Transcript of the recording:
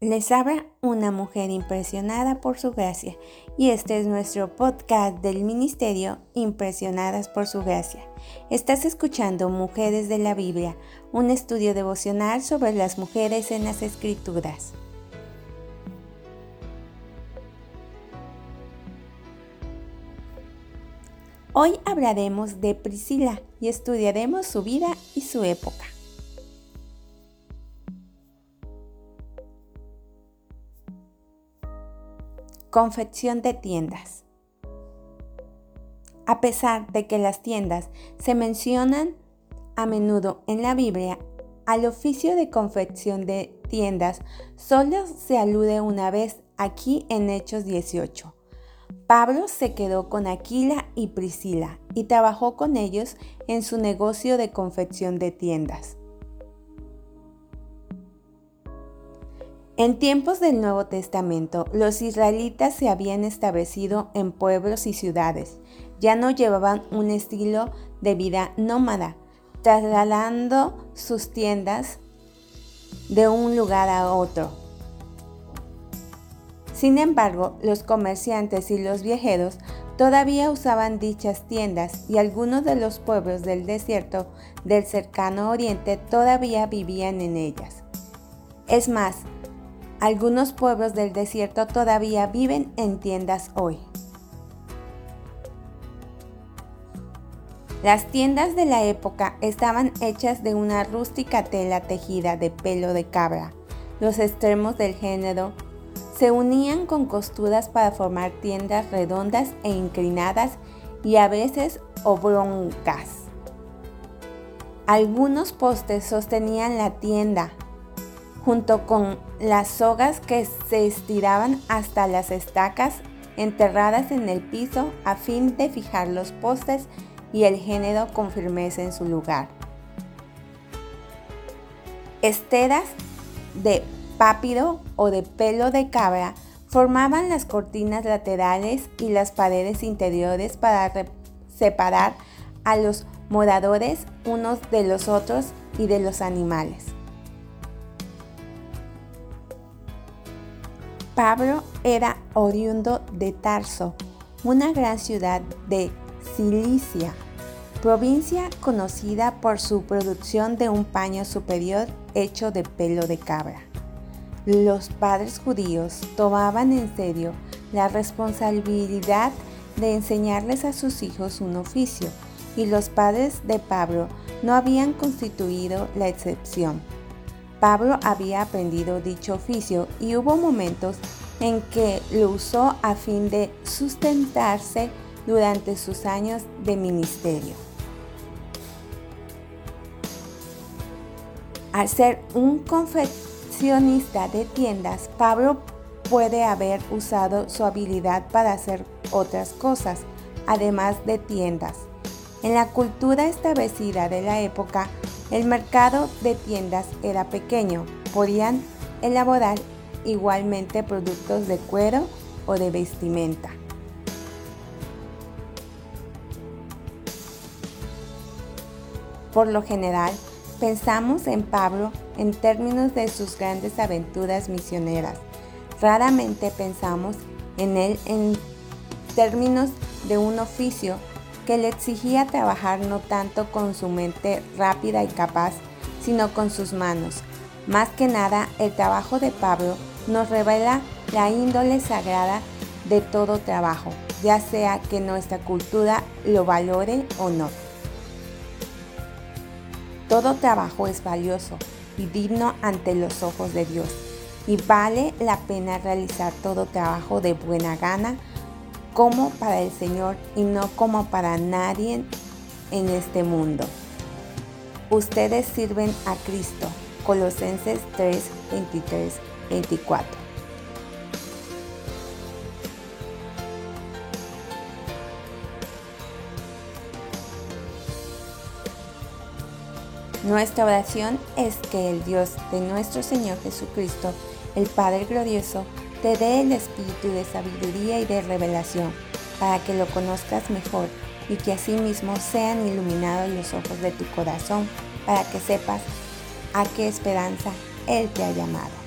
Les habla una mujer impresionada por su gracia y este es nuestro podcast del Ministerio Impresionadas por su gracia. Estás escuchando Mujeres de la Biblia, un estudio devocional sobre las mujeres en las Escrituras. Hoy hablaremos de Priscila y estudiaremos su vida y su época. Confección de tiendas. A pesar de que las tiendas se mencionan a menudo en la Biblia, al oficio de confección de tiendas solo se alude una vez aquí en Hechos 18. Pablo se quedó con Aquila y Priscila y trabajó con ellos en su negocio de confección de tiendas. En tiempos del Nuevo Testamento, los israelitas se habían establecido en pueblos y ciudades. Ya no llevaban un estilo de vida nómada, trasladando sus tiendas de un lugar a otro. Sin embargo, los comerciantes y los viajeros todavía usaban dichas tiendas y algunos de los pueblos del desierto del cercano oriente todavía vivían en ellas. Es más, algunos pueblos del desierto todavía viven en tiendas hoy. Las tiendas de la época estaban hechas de una rústica tela tejida de pelo de cabra. Los extremos del género se unían con costuras para formar tiendas redondas e inclinadas y a veces oblongas. Algunos postes sostenían la tienda, junto con las sogas que se estiraban hasta las estacas enterradas en el piso a fin de fijar los postes y el género con firmeza en su lugar. Esteras de pápido o de pelo de cabra formaban las cortinas laterales y las paredes interiores para separar a los moradores unos de los otros y de los animales. Pablo era oriundo de Tarso, una gran ciudad de Cilicia, provincia conocida por su producción de un paño superior hecho de pelo de cabra. Los padres judíos tomaban en serio la responsabilidad de enseñarles a sus hijos un oficio, y los padres de Pablo no habían constituido la excepción. Pablo había aprendido dicho oficio y hubo momentos en que lo usó a fin de sustentarse durante sus años de ministerio. Al ser un confeccionista de tiendas, Pablo puede haber usado su habilidad para hacer otras cosas, además de tiendas. En la cultura establecida de la época, el mercado de tiendas era pequeño, podían elaborar igualmente productos de cuero o de vestimenta. Por lo general, pensamos en Pablo en términos de sus grandes aventuras misioneras. Raramente pensamos en él en términos de un oficio que le exigía trabajar no tanto con su mente rápida y capaz, sino con sus manos. Más que nada, el trabajo de Pablo nos revela la índole sagrada de todo trabajo, ya sea que nuestra cultura lo valore o no. Todo trabajo es valioso y digno ante los ojos de Dios y vale la pena realizar todo trabajo de buena gana como para el Señor y no como para nadie en este mundo. Ustedes sirven a Cristo. Colosenses 3, 23, 24. Nuestra oración es que el Dios de nuestro Señor Jesucristo, el Padre glorioso, te dé el espíritu de sabiduría y de revelación, para que lo conozcas mejor y que asimismo sean iluminados los ojos de tu corazón, para que sepas a qué esperanza Él te ha llamado.